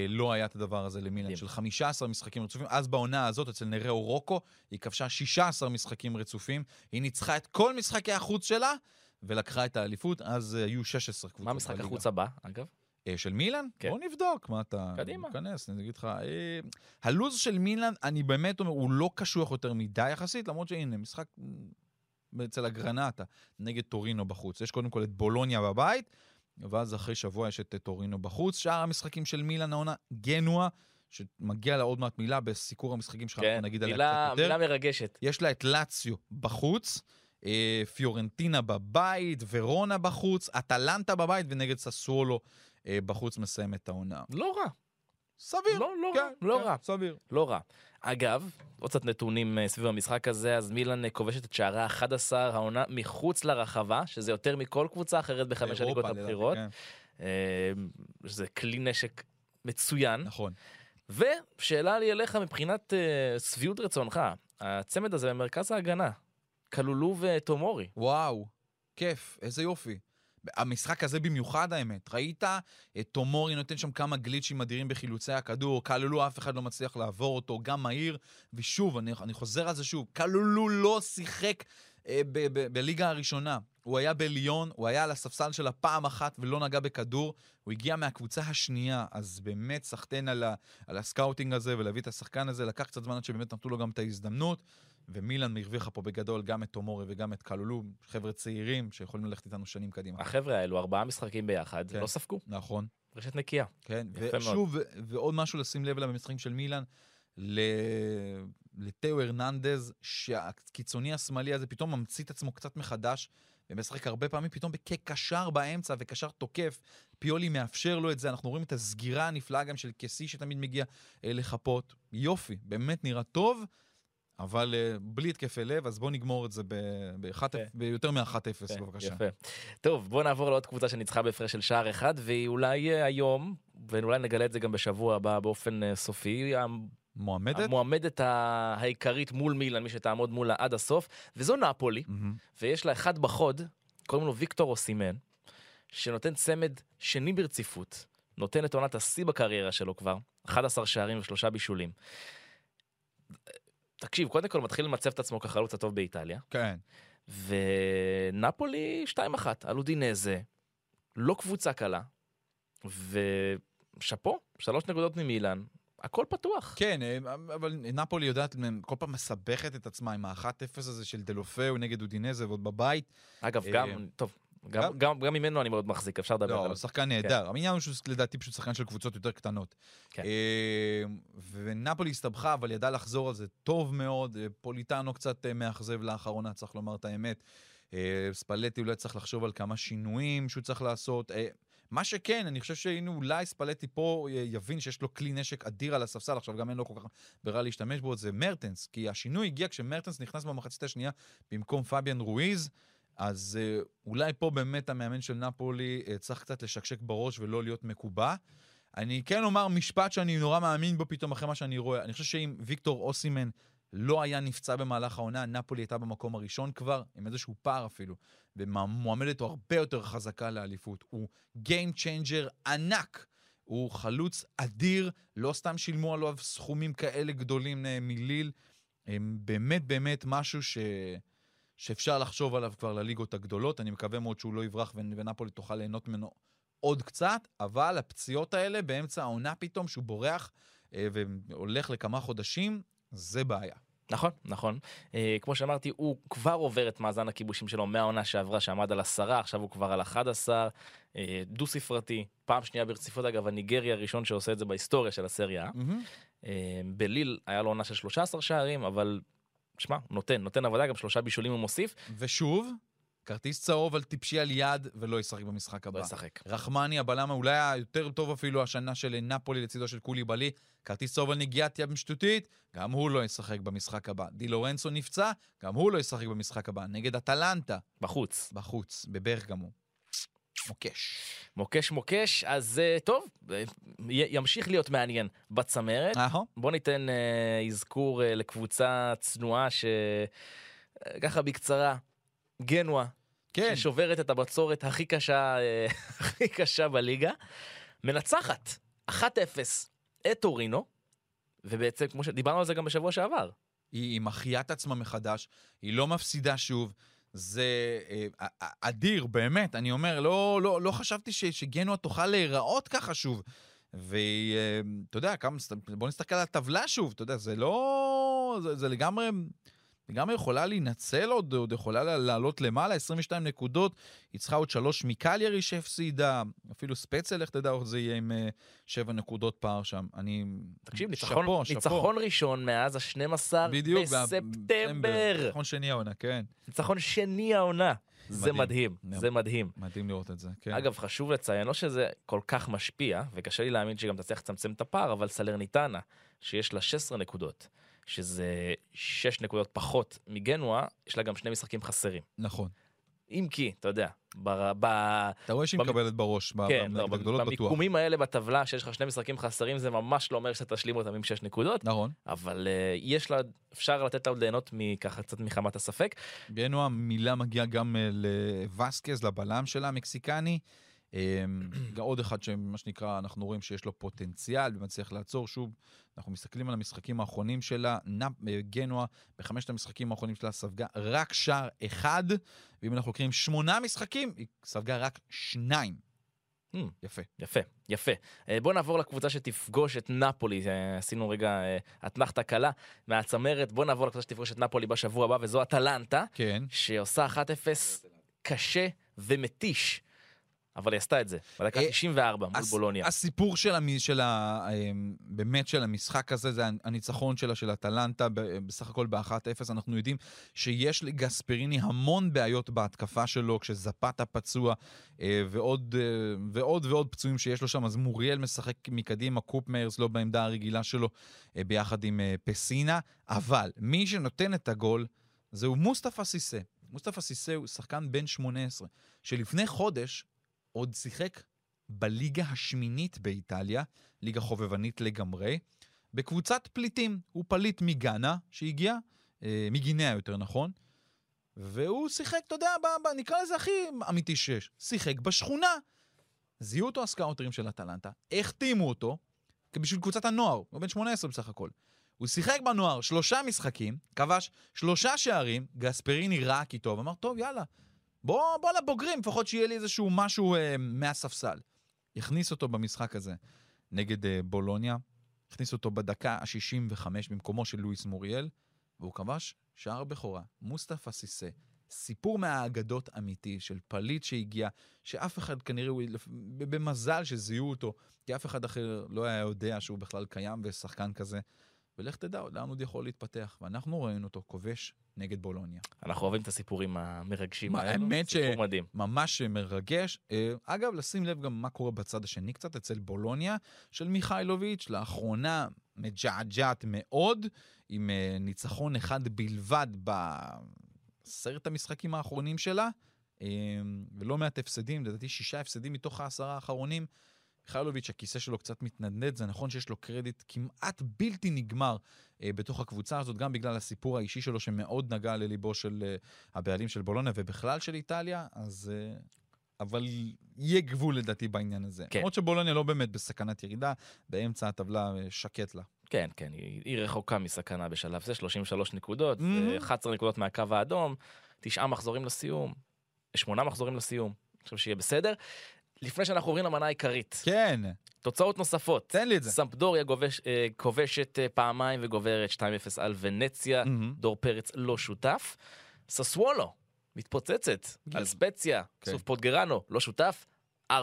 לא היה את הדבר הזה למילן. של 15 משחקים רצופים. אז בעונה הזאת, אצל נראו רוקו, היא כבשה 16 משחקים רצופים. היא ניצחה את כל משחקי החוץ שלה, ולקחה את האליפות. אז אה, היו 16 קבוצות מה בליגה. החוץ הבא, אגב? אה, של מילאן? כן. בוא נבדוק, מה אתה... קדימה. ניכנס, אני אגיד לך. אה, הלו"ז של מילאן, אני באמת אומר, הוא לא קשוח יותר מדי יחסית, למרות שהנה, משחק אה, אצל הגרנטה נגד טורינו בחוץ. יש קודם כל את בולוניה בבית, ואז אחרי שבוע יש את אה, טורינו בחוץ. שאר המשחקים של מילאן העונה, גנואה, שמגיע לה עוד מעט מילה בסיקור המשחקים שלך, כן, נגיד עליה מילה קצת יותר. מילה מרגשת. יש לה את לאציו בחוץ, אה, פיורנטינה בבית, ורונה בחוץ, אטלנטה בבית, ונגד ססוולו אה, בחוץ מסיים את העונה. לא רע, סביר. לא, לא כן, רע, לא כן, רע. סביר. לא רע. אגב, עוד קצת נתונים אה, סביב המשחק הזה, אז מילאן אה, כובשת את שערה 11 העונה מחוץ לרחבה, שזה יותר מכל קבוצה אחרת בחמש הליגות לדעתי, הבכירות. כן. אה, זה כלי נשק מצוין. נכון. ושאלה לי אליך מבחינת אה, שביעות רצונך, הצמד הזה במרכז ההגנה, כלולו וטומורי. וואו, כיף, איזה יופי. המשחק הזה במיוחד האמת, ראית את תומורי נותן שם כמה גליצ'ים אדירים בחילוצי הכדור, כלולו אף אחד לא מצליח לעבור אותו, גם מהיר, ושוב, אני, אני חוזר על זה שוב, כלולו לא שיחק אה, בליגה הראשונה. הוא היה בליון, הוא היה על הספסל שלה פעם אחת ולא נגע בכדור, הוא הגיע מהקבוצה השנייה, אז באמת סחטיין על, על ה scouting הזה ולהביא את השחקן הזה, לקח קצת זמן עד שבאמת נתנו לו גם את ההזדמנות. ומילן הרוויחה פה בגדול גם את תומורי וגם את קלולו, חבר'ה צעירים שיכולים ללכת איתנו שנים קדימה. החבר'ה האלו, ארבעה משחקים ביחד, כן. לא ספגו. נכון, רשת נקייה. כן. ושוב, ועוד משהו לשים לב אליו במשחקים של מילן, ל... לתאו הרננדז, שהקיצוני השמאלי הזה פתאום ממציא את עצמו קצת מחדש, ומשחק הרבה פעמים פתאום כקשר באמצע וקשר תוקף. פיולי מאפשר לו את זה, אנחנו רואים את הסגירה הנפלאה גם של קסי שתמיד מגיע אה, לחפות. יופי, באמת נראה טוב. אבל uh, בלי התקפי לב, אז בואו נגמור את זה ב-. ביותר מ-1-0, יפה, בבקשה. יפה. טוב, בואו נעבור לעוד קבוצה שניצחה בהפרש של שער אחד, והיא אולי אה, היום, ואולי נגלה את זה גם בשבוע הבא באופן אה, סופי, מועמדת? המועמדת העיקרית מול מילן, מי שתעמוד מולה עד הסוף, וזו נפולי, מהמם. ויש לה אחד בחוד, קוראים לו ויקטור אוסימן, שנותן צמד שני ברציפות, נותן את עונת השיא בקריירה שלו כבר, 11 שערים ושלושה בישולים. תקשיב, קודם כל מתחיל למצב את עצמו כחלוץ הטוב באיטליה, כן. ונפולי 2-1, על אודינזה, לא קבוצה קלה, ושאפו, שלוש נקודות ממילן, הכל פתוח. כן, אה, אבל נפולי יודעת, כל פעם מסבכת את עצמה עם ה-1-0 הזה של דלופאו נגד אודינזה ועוד בבית. אגב, אה, גם, טוב, גם, גם- גם, גם ממנו אני מאוד מחזיק, אפשר לדבר לא, עליו. הוא שחקן נהדר. העניין הוא שהוא לדעתי פשוט שחקן של קבוצות יותר קטנות. כן. אה, ונפולי הסתבכה, אבל ידע לחזור על זה טוב מאוד. אה, פוליטאנו קצת אה, מאכזב לאחרונה, צריך לומר את האמת. אה, ספלטי אולי צריך לחשוב על כמה שינויים שהוא צריך לעשות. אה, מה שכן, אני חושב שהנה אולי ספלטי פה יבין שיש לו כלי נשק אדיר על הספסל, עכשיו גם אין לו כל כך ברירה להשתמש בו, זה מרטנס. כי השינוי הגיע כשמרטנס נכנס במחצית השנייה במקום פביאן רואיז. אז אה, אולי פה באמת המאמן של נפולי אה, צריך קצת לשקשק בראש ולא להיות מקובע. אני כן אומר משפט שאני נורא מאמין בו פתאום אחרי מה שאני רואה. אני חושב שאם ויקטור אוסימן לא היה נפצע במהלך העונה, נפולי הייתה במקום הראשון כבר, עם איזשהו פער אפילו, ומועמדת הוא הרבה יותר חזקה לאליפות. הוא Game Changer ענק. הוא חלוץ אדיר, לא סתם שילמו עליו סכומים כאלה גדולים אה, מליל. הם באמת באמת משהו ש... שאפשר לחשוב עליו כבר לליגות הגדולות. אני מקווה מאוד שהוא לא יברח ונ- ונפולי תוכל ליהנות ממנו עוד קצת, אבל הפציעות האלה באמצע העונה פתאום, שהוא בורח אה, והולך לכמה חודשים, זה בעיה. נכון, נכון. אה, כמו שאמרתי, הוא כבר עובר את מאזן הכיבושים שלו מהעונה שעברה, שעמד על עשרה, עכשיו הוא כבר על 11, אה, דו-ספרתי, פעם שנייה ברציפות, אגב, הניגרי הראשון שעושה את זה בהיסטוריה של הסריה. אה, בליל היה לו עונה של 13 שערים, אבל, שמע, נותן, נותן עבודה, גם שלושה בישולים הוא מוסיף, ושוב, כרטיס צהוב על טיפשי על יד ולא ישחק במשחק לא הבא. ישחק. רחמני, הבלם אולי היותר טוב אפילו השנה של נפולי לצידו של קוליבאלי. כרטיס צהוב על נגיעת יד שטותית, גם הוא לא ישחק במשחק הבא. די לורנצו נפצע, גם הוא לא ישחק במשחק הבא. נגד אטלנטה, בחוץ. בחוץ, בברגמו. מוקש. מוקש מוקש, אז אה, טוב, אה, ימשיך להיות מעניין בצמרת. בוא ניתן אה, אזכור לקבוצה צנועה שככה בקצרה, גנואה, כן. ששוברת את הבצורת הכי קשה, הכי קשה בליגה, מנצחת 1-0 את טורינו, ובעצם כמו שדיברנו על זה גם בשבוע שעבר. היא, היא מחיה את עצמה מחדש, היא לא מפסידה שוב. זה אה, א- א- אדיר, באמת. אני אומר, לא, לא, לא חשבתי ש, שגנוע תוכל להיראות ככה שוב. והיא, אה, יודע, בוא נסתכל על הטבלה שוב, אתה יודע, זה לא... זה, זה לגמרי... לגמרי יכולה להינצל עוד, עוד יכולה לה- לעלות למעלה, 22 נקודות, היא צריכה עוד שלוש מקליירי שהפסידה, אפילו ספצל, איך תדע, עוד זה יהיה עם אה, שבע נקודות פער שם. אני... תקשיב, ניצחון, שאפו. ניצחון ראשון מאז ה-12 בדיוק, בספטמבר. נכון שני העונה, כן. ניצחון שני העונה. זה מדהים. מדהים, זה מדהים. מדהים לראות את זה, כן. אגב, חשוב לציין, לא שזה כל כך משפיע, וקשה לי להאמין שגם תצליח לצמצם את הפער, אבל סלרניטנה, שיש לה 16 נקודות, שזה 6 נקודות פחות מגנואה, יש לה גם שני משחקים חסרים. נכון. אם כי, אתה יודע, בר- ב- אתה רואה שהיא במ- מקבלת בראש, ב- כן, לא, במקומות הגדולות בטוח. במיקומים האלה בטבלה, שיש לך שני משחקים חסרים, זה ממש לא אומר שאתה תשלים אותם עם שש נקודות, נכון. אבל אה, יש לה, אפשר לתת לה עוד ליהנות מככה קצת מחמת הספק. גנוע, מילה מגיעה גם אה, לווסקז, לבלם שלה, המקסיקני. גם עוד אחד שמה שנקרא, אנחנו רואים שיש לו פוטנציאל ומצליח לעצור. שוב, אנחנו מסתכלים על המשחקים האחרונים שלה, נאפ, אה, גנוע, בחמשת המשחקים האחרונים שלה ספגה רק שער אחד, ואם אנחנו לוקחים שמונה משחקים, היא ספגה רק שניים. Hmm. יפה. יפה, יפה. אה, בואו נעבור לקבוצה שתפגוש את נפולי. אה, עשינו רגע אתנחתה קלה מהצמרת. בואו נעבור לקבוצה שתפגוש את נפולי בשבוע הבא, וזו אטלנטה, כן. שעושה 1-0 קשה ומתיש. אבל היא עשתה את זה, בדקה אה, 94 מול הס- בולוניה. הסיפור של, המ... של ה... אמ, באמת של המשחק הזה, זה הניצחון שלה, של אטלנטה, ב- בסך הכל ב-1-0. אנחנו יודעים שיש לגספריני המון בעיות בהתקפה שלו, כשזפתה פצוע, אה, ועוד, אה, ועוד ועוד פצועים שיש לו שם. אז מוריאל משחק מקדימה, קופ מיירס לא בעמדה הרגילה שלו, אה, ביחד עם אה, פסינה. אבל מי שנותן את הגול זהו מוסטפא סיסא. מוסטפא סיסא הוא שחקן בן 18, שלפני חודש עוד שיחק בליגה השמינית באיטליה, ליגה חובבנית לגמרי, בקבוצת פליטים. הוא פליט מגאנה שהגיע, אה, מגינאה יותר נכון, והוא שיחק, אתה יודע, ב, ב, נקרא לזה הכי אמיתי שיש, שיחק בשכונה. זיהו אותו הסקאוטרים של אטלנטה, החתימו אותו, בשביל קבוצת הנוער, הוא בן 18 בסך הכל. הוא שיחק בנוער שלושה משחקים, כבש שלושה שערים, גספריני ראה כי טוב, אמר, טוב, יאללה, בוא, בוא לבוגרים, לפחות שיהיה לי איזשהו משהו אה, מהספסל. הכניס אותו במשחק הזה נגד אה, בולוניה, הכניס אותו בדקה ה-65 במקומו של לואיס מוריאל, והוא כבש שער בכורה. מוסטפא סיסא, סיפור מהאגדות אמיתי של פליט שהגיע, שאף אחד כנראה, הוא, במזל שזיהו אותו, כי אף אחד אחר לא היה יודע שהוא בכלל קיים ושחקן כזה. ולך תדע לאן עוד יכול להתפתח. ואנחנו ראינו אותו כובש נגד בולוניה. אנחנו אוהבים את הסיפורים המרגשים האלו. האמת ש- סיפור מדהים. ממש מרגש. אה, אגב, לשים לב גם מה קורה בצד השני קצת, אצל בולוניה של מיכאילוביץ', לאחרונה מג'עג'עת מאוד, עם אה, ניצחון אחד בלבד בעשרת המשחקים האחרונים שלה, אה, ולא מעט הפסדים, לדעתי שישה הפסדים מתוך העשרה האחרונים. מיכאילוביץ', הכיסא שלו קצת מתנדנד, זה נכון שיש לו קרדיט כמעט בלתי נגמר אה, בתוך הקבוצה הזאת, גם בגלל הסיפור האישי שלו שמאוד נגע לליבו של אה, הבעלים של בולוניה ובכלל של איטליה, אז... אה, אבל יהיה גבול לדעתי בעניין הזה. כן. למרות שבולוניה לא באמת בסכנת ירידה, באמצע הטבלה אה, שקט לה. כן, כן, היא, היא רחוקה מסכנה בשלב זה, 33 נקודות, Mhm. זה 11 נקודות מהקו האדום, תשעה מחזורים לסיום, שמונה מחזורים לסיום, אני חושב שיהיה בסדר. לפני שאנחנו עוברים למנה העיקרית, כן, תוצאות נוספות. תן לי את זה. סמפדוריה גובש, אה, כובשת אה, פעמיים וגוברת 2-0 על ונציה, מהמם. דור פרץ לא שותף. ססוולו, מתפוצצת, כן. על ספציה, כן. סוף פוטגרנו, לא שותף, 4-1.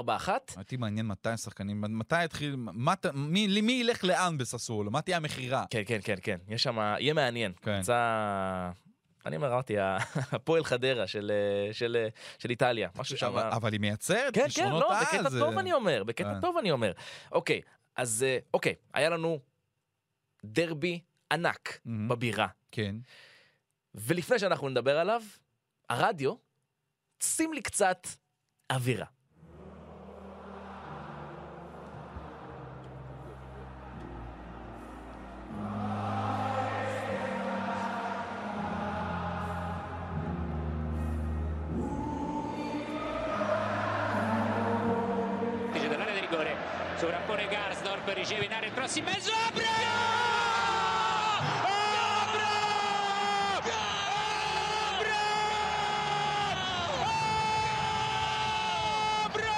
אותי מעניין מתי השחקנים, מתי יתחיל, מה ת- מי מי ילך לאן בססוולו? מה תהיה המכירה? כן, כן, כן, כן, יש שם, יהיה מעניין. כן. קבוצה, אני אומר, אמרתי, הפועל חדרה של, אה, של, אה, של איטליה, משהו שם. אבל אבל היא מייצרת כן, כן, לא, על, בקטע זה- טוב אני אומר, בקטע. טוב אני אומר. אוקיי, אז אה, אוקיי, היה לנו דרבי ענק מהמם. בבירה. כן. ולפני שאנחנו נדבר עליו, הרדיו, שים לי קצת אווירה. Garsdorp riceve in area il cross in mezzo Abra! Abra! Abra!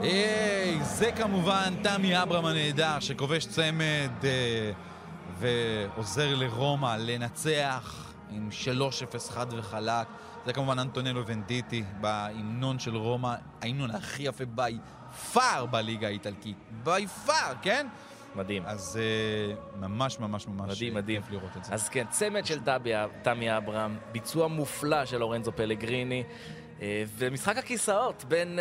היי, זה כמובן תמי אברהם הנהדר, שכובש צמד אה, ועוזר לרומא לנצח עם 3-0 חד וחלק. זה כמובן אנטונלו ונדיטי בהמנון של רומא, ההמנון הכי יפה בי פאר בליגה האיטלקית. בי פאר, כן? מדהים. אז אה, ממש ממש ממש מדהים, אה, מדהים. כיף לראות את זה. אז כן, צמד של תמי, תמי אברהם, ביצוע מופלא של לורנזו פלגריני. אה, ומשחק הכיסאות בין,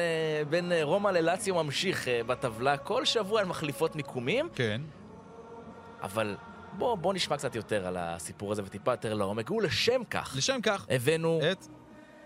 בין רומא ללציו ממשיך בטבלה. כל שבוע הן מחליפות מיקומים, כן. אבל בוא, בוא נשמע קצת יותר על הסיפור הזה וטיפה יותר לעומק. ולשם כך לשם כך, הבאנו את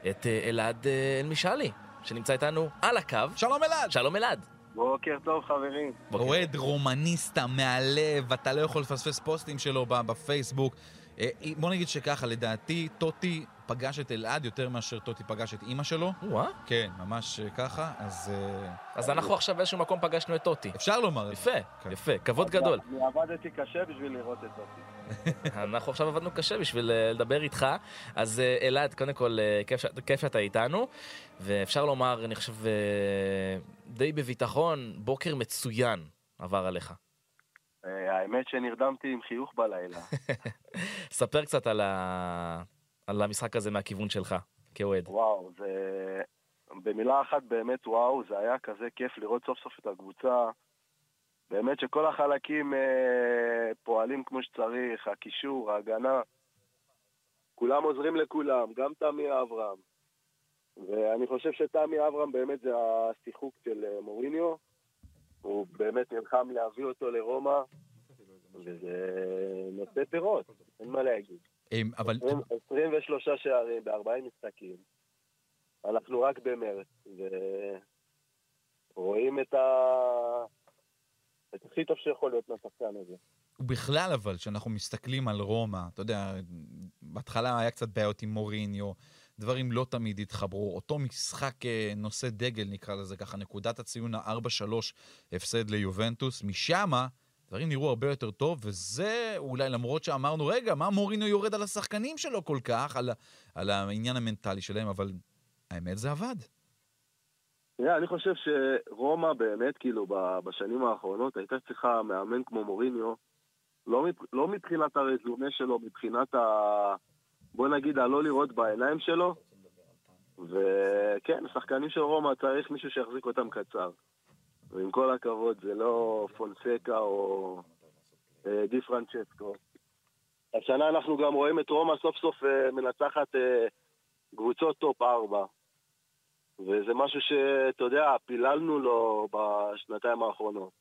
את אה, אלעד אה, אלמישאלי, שנמצא איתנו על הקו. שלום אלעד. שלום אלעד. בוקר טוב חברים. אוהד רומניסטה מהלב, אתה לא יכול לפספס פוסטים שלו בפייסבוק. אה, בוא נגיד שככה, לדעתי, טוטי פגש את אלעד יותר מאשר טוטי פגש את אימא שלו. או-אה. כן, ממש אה, ככה, אז אה, אז אנחנו עכשיו באיזשהו מקום פגשנו את טוטי. אפשר לומר את זה. יפה, כן. יפה, כבוד גדול. אני עבדתי קשה בשביל לראות את זה. אנחנו עכשיו עבדנו קשה בשביל אה, לדבר איתך. אז אלעד, קודם כל, כיף ש- כיף שאתה איתנו, ואפשר לומר, אני חושב, די בביטחון, בוקר מצוין עבר עליך. האמת שנרדמתי עם חיוך בלילה. ספר קצת על ה- על המשחק הזה מהכיוון שלך, כאוהד. וואו, זה... במילה אחת באמת וואו, זה היה כזה כיף לראות סוף סוף את הקבוצה. באמת שכל החלקים אה, פועלים כמו שצריך, הקישור, ההגנה. כולם עוזרים לכולם, גם תמי אברהם. ואני חושב שתמי אברהם באמת זה השיחוק של אה, מוריניו. הוא באמת נלחם להביא אותו לרומא, וזה נושא פירות, אין מה להגיד. אבל 20 23 שערים ב-40 משחקים. אנחנו רק במרץ, ורואים את ה... את הכי טוב שיכול להיות מהשחקן הזה. בכלל אבל, כשאנחנו מסתכלים על רומא, אתה יודע, בהתחלה היה קצת בעיות עם מוריניו, דברים לא תמיד התחברו. אותו משחק אה, נושא דגל, נקרא לזה ככה, נקודת הציון ה-4-3 הפסד ליובנטוס, משמה דברים נראו הרבה יותר טוב, וזה אולי למרות שאמרנו, רגע, מה מוריניו יורד על השחקנים שלו כל כך, על, על העניין המנטלי שלהם, אבל האמת זה עבד. תראה, אני חושב שרומא באמת, כאילו, בשנים האחרונות הייתה צריכה מאמן כמו מוריניו, לא, לא מבחינת הרזומה שלו, מבחינת ה... בוא נגיד, הלא לראות בעיניים שלו. וכן, שחקנים של רומא צריך מישהו שיחזיק אותם קצר. ועם כל הכבוד, זה לא פונסקה או אה, די פרנצ'סקו. השנה אנחנו גם רואים את רומא סוף סוף אה, מנצחת אה, קבוצות top 4. וזה משהו שאתה יודע, פיללנו לו בשנתיים האחרונות.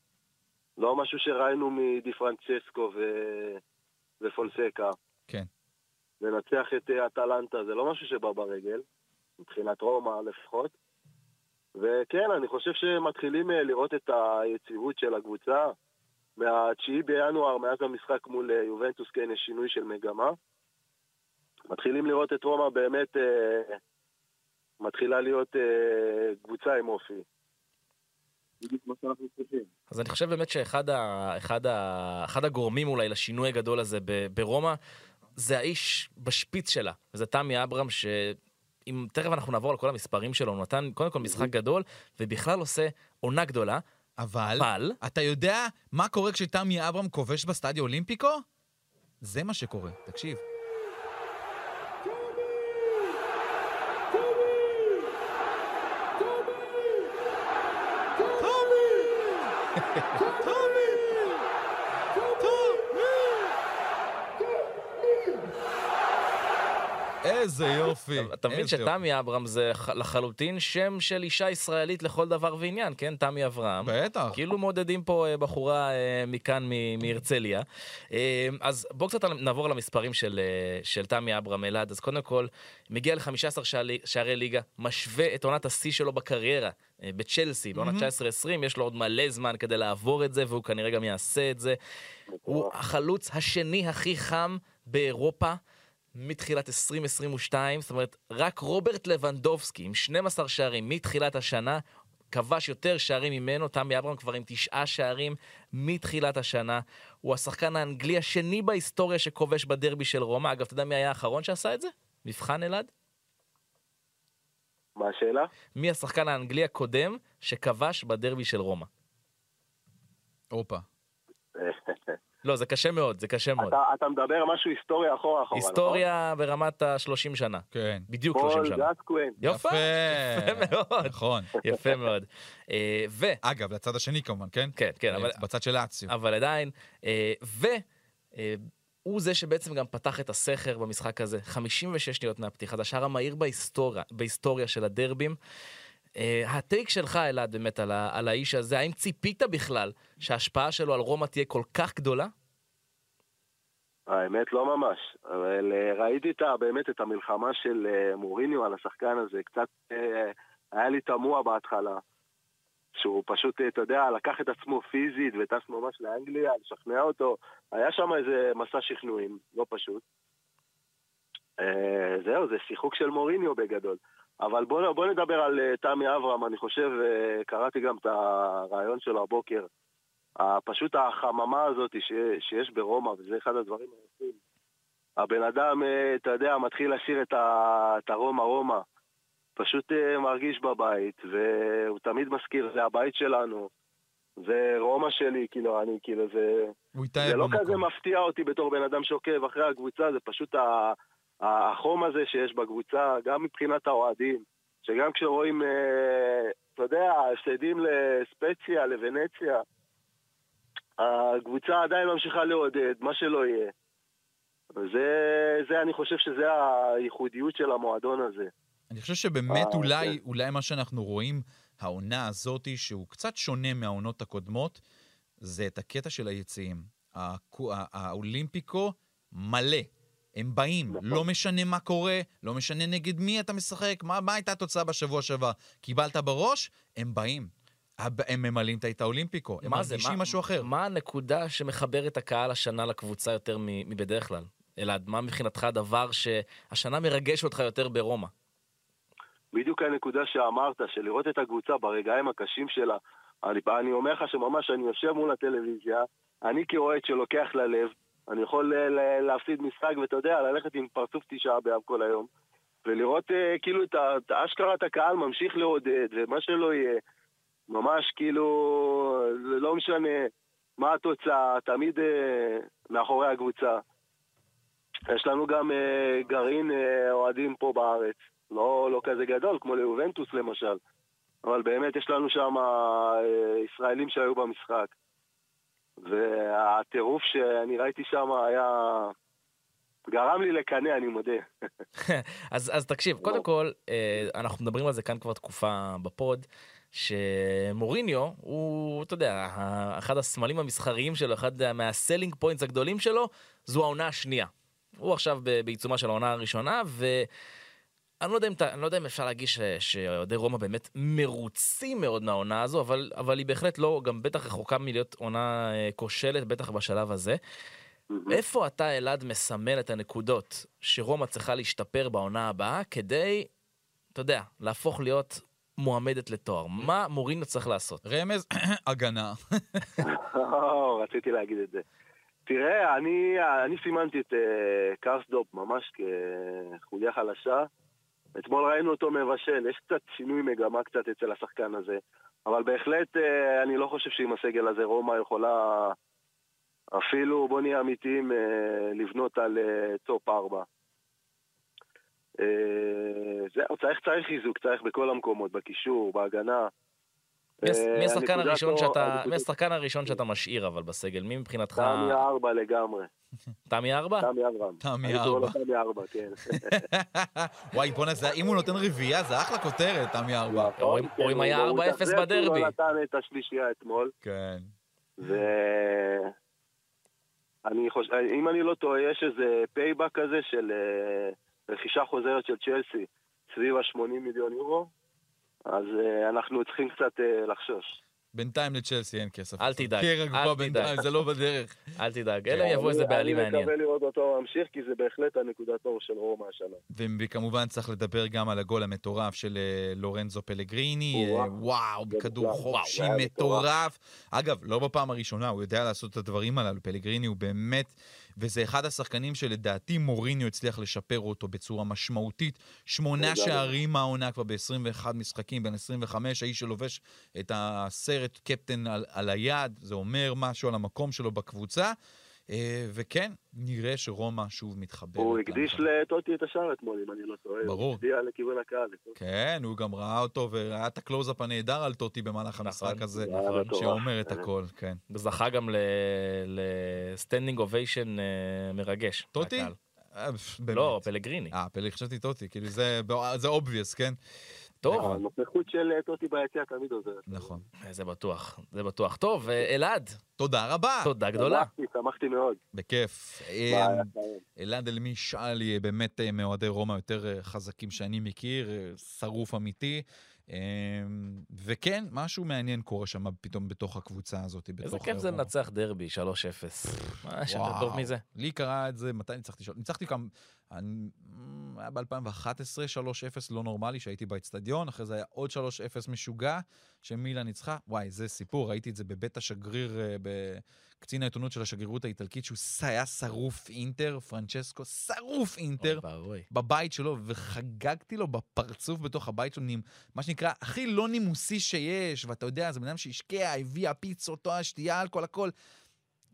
לא משהו שראינו מדי פרנצ'סקו ו... ופונסקה. כן. לנצח את אטלנטה זה לא משהו שבא ברגל, מבחינת רומא לפחות. וכן, אני חושב שמתחילים אה, לראות את היציבות של הקבוצה. מה-9 בינואר, מאז המשחק מול אה, יובנטוס, כן, יש שינוי של מגמה. מתחילים לראות את רומא באמת, אה, מתחילה להיות אה, קבוצה עם אופי. אז אני חושב באמת שאחד ה, אחד ה, אחד הגורמים אולי לשינוי הגדול הזה ברומא, זה האיש בשפיץ שלה, וזה תמי אברהם, שאם תכף אנחנו נעבור על כל המספרים שלו, הוא נתן קודם כל משחק גדול, ובכלל עושה עונה גדולה, אבל, אבל אתה יודע מה קורה כשתמי אברהם כובש בסטדיו אולימפיקו? זה מה שקורה, תקשיב. איזה יופי. אתה מבין. שתמי אברהם זה לחלוטין שם של אישה ישראלית לכל דבר ועניין, כן? תמי אברהם. בטח. כאילו מעודדים פה אה, בחורה אה, מכאן, מהרצליה. אה, אז בואו קצת נעבור למספרים של, של תמי אברהם אלעד. אז קודם כל, מגיע ל-15 שערי, ליגה, משווה את עונת השיא שלו בקריירה בצ'לסי, בעונת 19-20, יש לו עוד מלא זמן כדי לעבור את זה, והוא כנראה גם יעשה את זה. הוא החלוץ השני הכי חם באירופה. מתחילת 2022, זאת אומרת, רק רוברט לבנדובסקי עם 12 שערים מתחילת השנה, כבש יותר שערים ממנו, תמי אברהם כבר עם תשעה שערים מתחילת השנה. הוא השחקן האנגלי השני בהיסטוריה שכובש בדרבי של רומא. אגב, אתה יודע מי היה האחרון שעשה את זה? מבחן אלעד? מה השאלה? מי השחקן האנגלי הקודם שכבש בדרבי של רומא? הופה. לא, זה קשה מאוד, זה קשה מאוד. אתה, אתה מדבר משהו היסטוריה אחורה אחורה, היסטוריה ברמת ה-30 שנה. כן. בדיוק נכון? 30 פול שנה. גסקווין. יפה, יפה מאוד. נכון. יפה מאוד. אה, ו... אגב, לצד השני כמובן, כן? כן, כן, אבל... בצד של לאציו. אבל עדיין, אה, הוא זה שבעצם גם פתח את הסכר במשחק הזה. 56 שניות מהפתיחה, זה השער המהיר בהיסטוריה, בהיסטוריה של הדרבים. Uh, הטייק שלך, אלעד, באמת, על, ה, על האיש הזה, האם ציפית בכלל שההשפעה שלו על רומא תהיה כל כך גדולה? האמת לא ממש, אבל אה, ראיתי את, באמת את המלחמה של אה, מוריניו על השחקן הזה, קצת אה, היה לי תמוה בהתחלה, שהוא פשוט, אה, אתה יודע, לקח את עצמו פיזית וטס ממש לאנגליה, לשכנע אותו, היה שם איזה מסע שכנועים, לא פשוט. אה, זהו, זה שיחוק של מוריניו בגדול. אבל בוא, בוא נדבר על אה, תמי אברהם, אני חושב, אה, קראתי גם את הרעיון שלו הבוקר. פשוט החממה הזאת ש, שיש ברומא, וזה אחד הדברים היפים. הבן אדם, אה, אתה יודע, מתחיל לשיר את, ה, את הרומא רומא. פשוט מרגיש בבית, והוא תמיד מזכיר, זה הבית שלנו. זה רומא שלי, כאילו, אני, כאילו, זה... הוא התאהב זה לא במקום. כזה מפתיע אותי בתור בן אדם שעוקב אחרי הקבוצה, זה פשוט ה- החום הזה שיש בקבוצה, גם מבחינת האוהדים, שגם כשרואים, אה, אתה יודע, הפסדים לספציה, לוונציה, הקבוצה עדיין ממשיכה לעודד, מה שלא יהיה. זה, זה, אני חושב שזה הייחודיות של המועדון הזה. אני חושב שבאמת אה, אולי, כן. אולי מה שאנחנו רואים, העונה הזאתי, שהוא קצת שונה מהעונות הקודמות, זה את הקטע של היציאים. הקו- ה- האולימפיקו מלא. הם באים, נכון. לא משנה מה קורה, לא משנה נגד מי אתה משחק, מה, מה הייתה התוצאה בשבוע שעבר. קיבלת בראש, הם באים. הם ממלאים את האולימפיקו, הם מה זה? מרגישים מה- משהו אחר. מה הנקודה שמחבר את הקהל השנה לקבוצה יותר מבדרך כלל? אלעד, מה מבחינתך הדבר שהשנה מרגש אותך יותר ברומא? בדיוק הנקודה שאמרת, של לראות את הקבוצה ברגעים הקשים שלה. אני, אני אומר לך שממש אני יושב מול הטלוויזיה, אני כאוהד שלוקח ללב, אני יכול ל- להפסיד משחק, ואתה יודע, ללכת עם פרצוף תשעה באב כל היום, ולראות אה, כאילו את אשכרה את הקהל ממשיך לעודד, ומה שלא יהיה, ממש כאילו, לא משנה מה התוצאה, תמיד אה, מאחורי הקבוצה. יש לנו גם אה, גרעין אה, אוהדים פה בארץ, לא, לא כזה גדול, כמו ליובנטוס למשל, אבל באמת יש לנו שם אה, ישראלים שהיו במשחק. והטירוף שאני ראיתי שם היה... גרם לי לקנא, אני מודה. אז, אז תקשיב, קודם כל, אה, אנחנו מדברים על זה כאן כבר תקופה בפוד, שמוריניו הוא, אתה יודע, אחד הסמלים המסחריים שלו, אחד מה selling points הגדולים שלו, זו העונה השנייה. הוא עכשיו בעיצומה של העונה הראשונה, ואני לא יודע אם, אני לא יודע אם אפשר להגיד שאוהדי רומא באמת מרוצים מאוד מהעונה הזו, אבל, אבל היא בהחלט לא, גם בטח רחוקה מלהיות עונה אה, כושלת, בטח בשלב הזה. איפה אתה, אלעד, מסמל את הנקודות שרומא צריכה להשתפר בעונה הבאה כדי, אתה יודע, להפוך להיות מועמדת לתואר? מה מוריניו צריך לעשות? רמז, הגנה. רציתי להגיד את זה. תראה, אני, אני סימנתי את אה, קרסדופ ממש כחוליה חלשה. אתמול ראינו אותו מבשל, יש קצת שינוי מגמה קצת אצל השחקן הזה. אבל בהחלט אה, אני לא חושב שעם הסגל הזה רומא יכולה אפילו, בוא נהיה אמיתיים, אה, לבנות על אה, top 4. זהו, צריך, צריך חיזוק, צריך בכל המקומות, בקישור, בהגנה. מי אה, השחקן הראשון שאתה, מי השחקן הראשון שאתה משאיר אבל בסגל? מי מבחינתך? תמי אברהם לגמרי. תמי אברהם? תמי אברהם. תמי אברהם, כן. וואי, בואנה, זה- אם הוא נותן רביעייה, זה אחלה כותרת, תמי ארבע. או אם- היה הוא 4-0 מתאכזב שהוא בדרבי. לא נתן את השלישייה אתמול, כן. ו... אני חושב, אם אני לא טועה, יש איזה payback כזה של אה, רכישה חוזרת של צ'לסי סביב ה-80 מיליון יורו, אז אה, אנחנו צריכים קצת אה, לחשוש. בינתיים לצ'לסי אין כסף. אל תדאג, אל תדאג. בינתיים, זה לא בדרך. אל תדאג, אלא אם יבוא איזה בעלים אני מעניין. מקווה לראות אותו ממשיך, כי זה בהחלט הנקודת אור של רומא השנה. וכמובן צריך לדבר גם על הגול המטורף של אה, לורנזו פלגריני, וואו. מטורף. חופשי מטורף. אגב, לא בפעם הראשונה, הוא יודע לעשות את הדברים הללו. פלגריני הוא באמת, וזה אחד השחקנים שלדעתי מוריניו הצליח לשפר אותו בצורה משמעותית. שמונה. שערים מהעונה כבר ב-21 משחקים, בין 25, האיש שלובש את הסרט קפטן על, על היד, זה אומר משהו על המקום שלו בקבוצה. אה, וכן, נראה שרומא שוב מתחברת. הוא הקדיש. לטוטי את השער אתמול, אם אני לא טועה. ברור. הוא הצדיע לכיוון הקהל. כן, הוא גם ראה אותו וראה את הקלוזאפ הנהדר על טוטי במהלך המשחק נכון, הזה, נכון. שאומר את הכל, כן. וזכה גם ל standing ovation מרגש. טוטי? אה. לא, פלגריני. אה, פלא, חשבתי טוטי, כאילו זה obvious, כן? טוב, הנוכחות של אה, טוטי ביציע תמיד עוזרת. נכון. זה בטוח, זה בטוח. טוב, אה, אלעד, תודה רבה. תודה גדולה. שמחתי, שמחתי מאוד. בכיף. אה. אלעד אלמי שאלי, באמת אה, מאוהדי רומא יותר אה, חזקים שאני מכיר, אה, שרוף אמיתי. אה, וכן, משהו מעניין קורה שם פתאום בתוך הקבוצה הזאת. איזה בתוך כיף זה. לנצח דרבי 3-0. מה יש יותר וואו. טוב מזה? לי קרה את זה, מתי ניצחתי? ניצחתי כמה... אני- היה ב-2011, 3-0 לא נורמלי, שהייתי באצטדיון, אחרי זה היה עוד 3-0 משוגע, שמילה ניצחה. וואי, זה סיפור, ראיתי את זה בבית השגריר, אה, בקצין העיתונות של השגרירות האיטלקית, שהוא היה שרוף אינטר, פרנצ'סקו, שרוף אינטר. אוי. בבית שלו, וחגגתי לו בפרצוף בתוך הבית שלו, מה שנקרא, הכי לא נימוסי שיש, ואתה יודע, זה בן אדם שהשקיע, הביא הפיצות, השתייה, אלכוהול, הכל.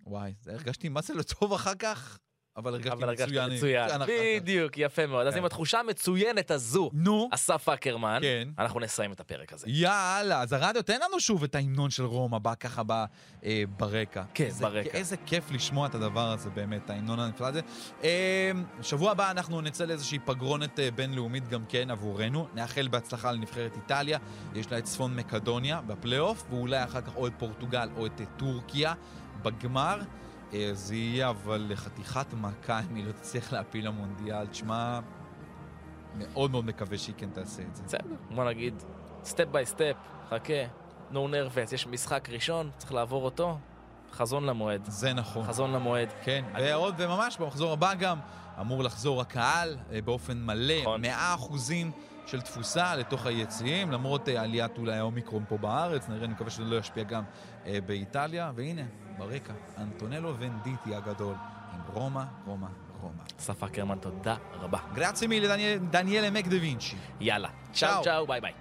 וואי, זה הרגשתי מה זה לא טוב אחר כך, אבל הרגשתי מצוין. מצוין. כך. בדיוק, יפה מאוד. אז כן. עם התחושה המצוינת הזו, נו, אסף אקרמן, כן. אנחנו נסיים את הפרק הזה. יאללה, אז הרדיו, תן לנו שוב את ההמנון של רומא, בא ככה אה, ברקע. כן, ברקע. איזה כיף לשמוע את הדבר הזה, באמת, ההמנון הנפלא הזה. אה, שבוע הבא אנחנו נצא לאיזושהי פגרונת אה, בינלאומית גם כן עבורנו. נאחל בהצלחה לנבחרת איטליה, יש לה את צפון מקדוניה בפלייאוף, ואולי אחר כך או את פורטוגל או את אה, טורקיה בגמר. אה, זה יהיה אבל לחתיכת מכה אם היא לא תצליח להפיל למונדיאל. תשמע, מאוד מאוד מקווה שהיא כן תעשה את זה. בסדר, בוא נגיד, step by step, חכה, no nervous, יש משחק ראשון, צריך לעבור אותו, חזון למועד. זה נכון. חזון למועד. כן, אני- ועוד, וממש במחזור הבא גם אמור לחזור הקהל אה, באופן מלא, נכון. 100 אחוזים של תפוסה לתוך היציעים, למרות אה, עליית אולי האומיקרון פה בארץ, נראה, אני מקווה שזה לא ישפיע גם אה, באיטליה, והנה, ברקע, אנטונלו ונדיטי הגדול, עם רומא, רומא, רומא. אסף אקרמן, תודה רבה. grazie mille דניאלה מקדווינצ'י. יאללה, צ'או צ'או, ביי ביי.